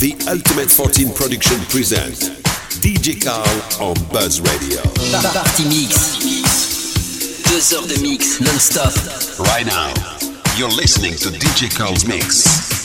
The Ultimate 14 Production present DJ Carl on Buzz Radio. Party Mix. Deux heures de mix non-stop. Right now, you're listening to DJ Carl's. Mix.